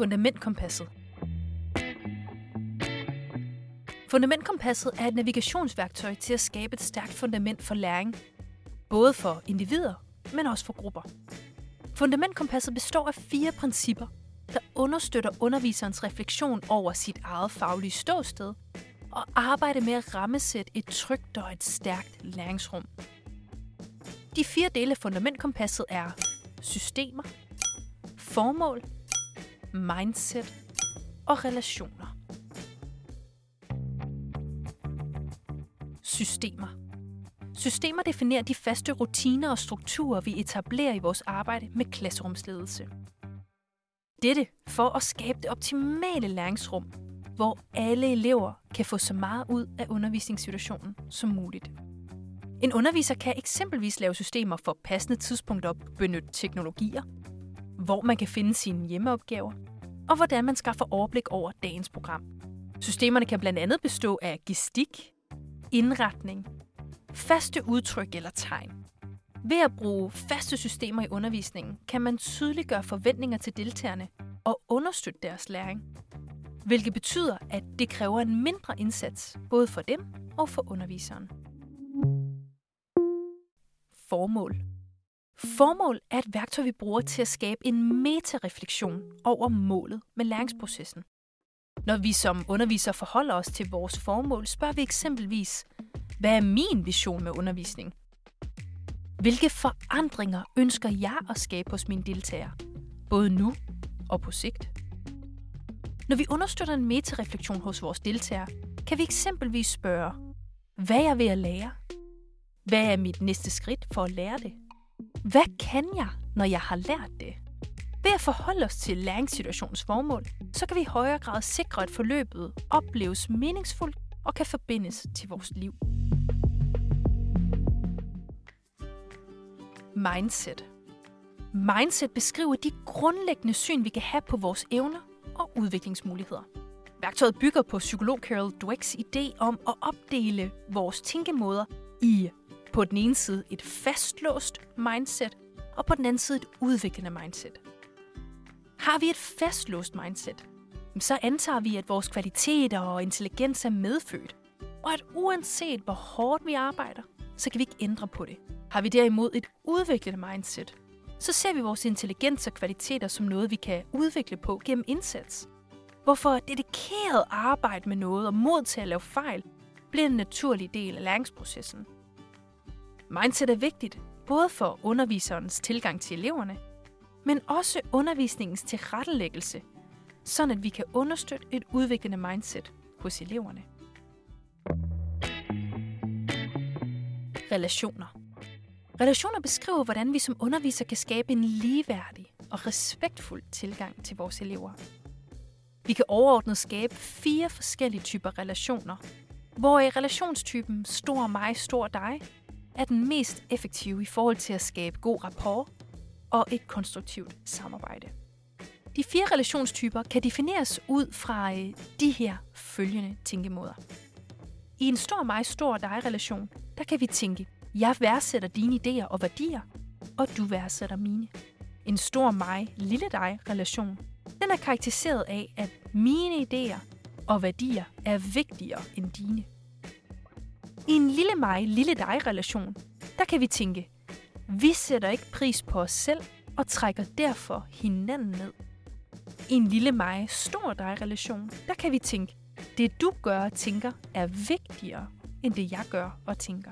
Fundamentkompasset. Fundamentkompasset er et navigationsværktøj til at skabe et stærkt fundament for læring, både for individer, men også for grupper. Fundamentkompasset består af fire principper, der understøtter underviserens refleksion over sit eget faglige ståsted og arbejde med at rammesætte et trygt og et stærkt læringsrum. De fire dele af fundamentkompasset er systemer, formål, mindset og relationer. Systemer. Systemer definerer de faste rutiner og strukturer, vi etablerer i vores arbejde med klasserumsledelse. Dette for at skabe det optimale læringsrum, hvor alle elever kan få så meget ud af undervisningssituationen som muligt. En underviser kan eksempelvis lave systemer for passende tidspunkter og benytte teknologier, hvor man kan finde sine hjemmeopgaver, og hvordan man skaffer overblik over dagens program. Systemerne kan blandt andet bestå af gestik, indretning, faste udtryk eller tegn. Ved at bruge faste systemer i undervisningen, kan man tydeliggøre forventninger til deltagerne og understøtte deres læring. Hvilket betyder, at det kræver en mindre indsats, både for dem og for underviseren. Formål. Formål er et værktøj, vi bruger til at skabe en metareflektion over målet med læringsprocessen. Når vi som undervisere forholder os til vores formål, spørger vi eksempelvis, hvad er min vision med undervisning? Hvilke forandringer ønsker jeg at skabe hos mine deltagere? Både nu og på sigt. Når vi understøtter en metareflektion hos vores deltagere, kan vi eksempelvis spørge, hvad er jeg ved at lære? Hvad er mit næste skridt for at lære det? Hvad kan jeg, når jeg har lært det? Ved at forholde os til læringssituationens formål, så kan vi i højere grad sikre, at forløbet opleves meningsfuldt og kan forbindes til vores liv. Mindset. Mindset beskriver de grundlæggende syn, vi kan have på vores evner og udviklingsmuligheder. Værktøjet bygger på psykolog Carol Dwecks idé om at opdele vores tænkemåder i på den ene side et fastlåst mindset, og på den anden side et udviklende mindset. Har vi et fastlåst mindset, så antager vi, at vores kvaliteter og intelligens er medfødt, og at uanset hvor hårdt vi arbejder, så kan vi ikke ændre på det. Har vi derimod et udviklende mindset, så ser vi vores intelligens og kvaliteter som noget, vi kan udvikle på gennem indsats. Hvorfor dedikeret arbejde med noget og mod til at lave fejl bliver en naturlig del af læringsprocessen. Mindset er vigtigt, både for underviserens tilgang til eleverne, men også undervisningens tilrettelæggelse, sådan at vi kan understøtte et udviklende mindset hos eleverne. Relationer. Relationer beskriver, hvordan vi som underviser kan skabe en ligeværdig og respektfuld tilgang til vores elever. Vi kan overordnet skabe fire forskellige typer relationer, hvor i relationstypen stor mig, stor dig er den mest effektive i forhold til at skabe god rapport og et konstruktivt samarbejde. De fire relationstyper kan defineres ud fra øh, de her følgende tænkemåder. I en stor mig, stor dig relation, der kan vi tænke, jeg værdsætter dine idéer og værdier, og du værdsætter mine. En stor mig, lille dig relation, den er karakteriseret af, at mine idéer og værdier er vigtigere end dine. I en lille mig, lille dig relation, der kan vi tænke, vi sætter ikke pris på os selv og trækker derfor hinanden ned. I en lille mig, stor dig relation, der kan vi tænke, det du gør og tænker er vigtigere end det jeg gør og tænker.